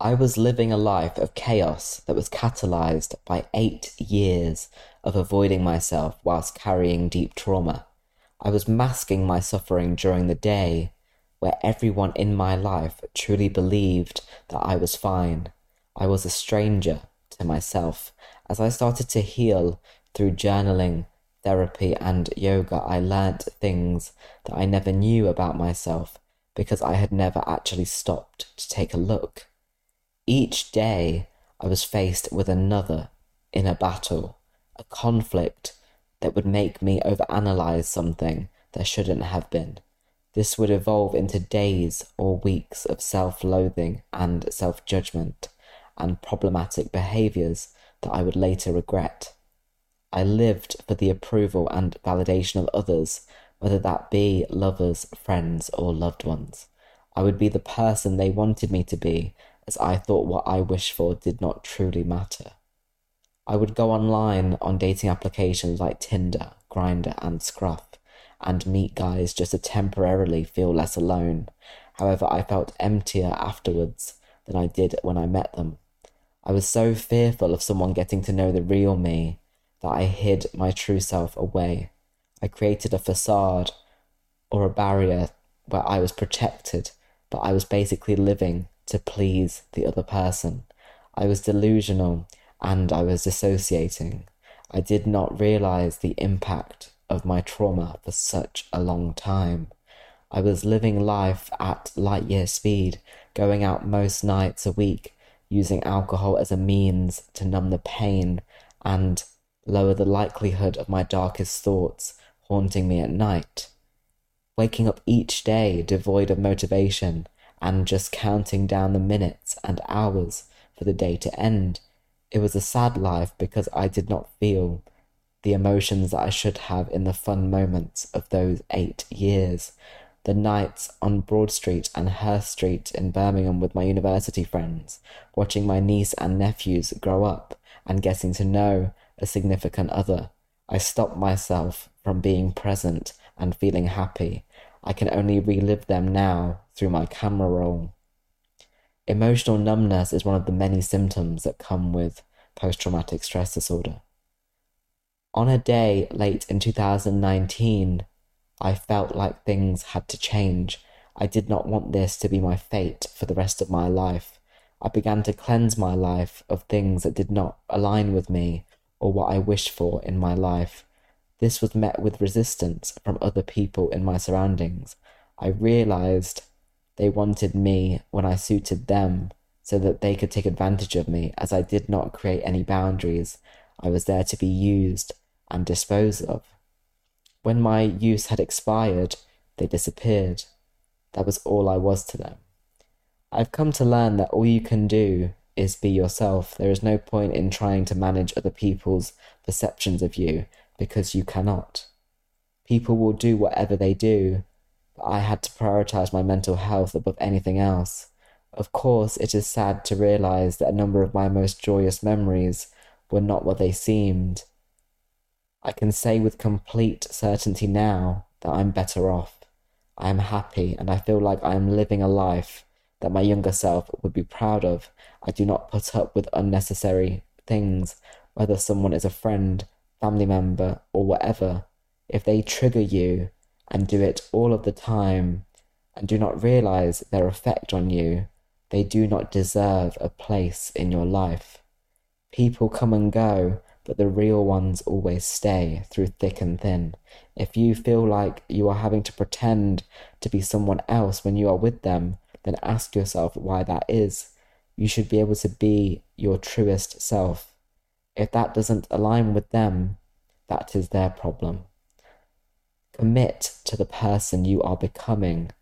I was living a life of chaos that was catalyzed by eight years of avoiding myself whilst carrying deep trauma. I was masking my suffering during the day, where everyone in my life truly believed that I was fine. I was a stranger to myself. As I started to heal through journaling, therapy, and yoga, I learnt things that I never knew about myself because I had never actually stopped to take a look. Each day, I was faced with another inner battle, a conflict that would make me overanalyze something that shouldn't have been. This would evolve into days or weeks of self loathing and self judgment and problematic behaviors that I would later regret. I lived for the approval and validation of others, whether that be lovers, friends, or loved ones. I would be the person they wanted me to be as I thought what I wished for did not truly matter. I would go online on dating applications like Tinder, Grindr, and Scruff and meet guys just to temporarily feel less alone. However, I felt emptier afterwards than I did when I met them. I was so fearful of someone getting to know the real me that I hid my true self away. I created a facade or a barrier where I was protected, but I was basically living to please the other person. I was delusional and I was dissociating. I did not realize the impact of my trauma for such a long time. I was living life at light year speed, going out most nights a week, using alcohol as a means to numb the pain and lower the likelihood of my darkest thoughts haunting me at night. Waking up each day devoid of motivation and just counting down the minutes and hours for the day to end. It was a sad life because I did not feel the emotions that I should have in the fun moments of those eight years. The nights on Broad Street and Hurst Street in Birmingham with my university friends, watching my niece and nephews grow up and getting to know a significant other. I stopped myself from being present and feeling happy. I can only relive them now through my camera roll. Emotional numbness is one of the many symptoms that come with post traumatic stress disorder. On a day late in 2019, I felt like things had to change. I did not want this to be my fate for the rest of my life. I began to cleanse my life of things that did not align with me or what I wished for in my life. This was met with resistance from other people in my surroundings. I realized they wanted me when I suited them so that they could take advantage of me as I did not create any boundaries. I was there to be used and disposed of. When my use had expired, they disappeared. That was all I was to them. I've come to learn that all you can do is be yourself. There is no point in trying to manage other people's perceptions of you because you cannot. People will do whatever they do, I had to prioritize my mental health above anything else. Of course, it is sad to realize that a number of my most joyous memories were not what they seemed. I can say with complete certainty now that I'm better off. I am happy and I feel like I am living a life that my younger self would be proud of. I do not put up with unnecessary things, whether someone is a friend, family member, or whatever. If they trigger you, and do it all of the time and do not realize their effect on you, they do not deserve a place in your life. People come and go, but the real ones always stay through thick and thin. If you feel like you are having to pretend to be someone else when you are with them, then ask yourself why that is. You should be able to be your truest self. If that doesn't align with them, that is their problem. Commit to the person you are becoming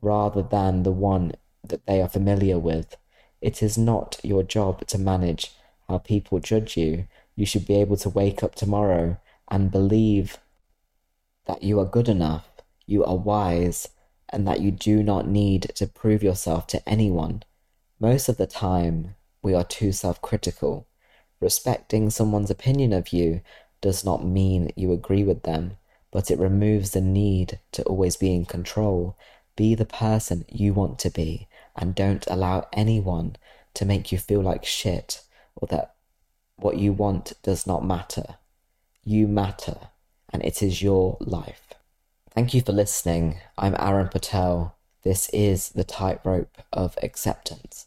rather than the one that they are familiar with. It is not your job to manage how people judge you. You should be able to wake up tomorrow and believe that you are good enough, you are wise, and that you do not need to prove yourself to anyone. Most of the time, we are too self critical. Respecting someone's opinion of you does not mean you agree with them but it removes the need to always be in control. Be the person you want to be and don't allow anyone to make you feel like shit or that what you want does not matter. You matter, and it is your life. Thank you for listening. I'm Arran Patel. This is the tightrope of acceptance.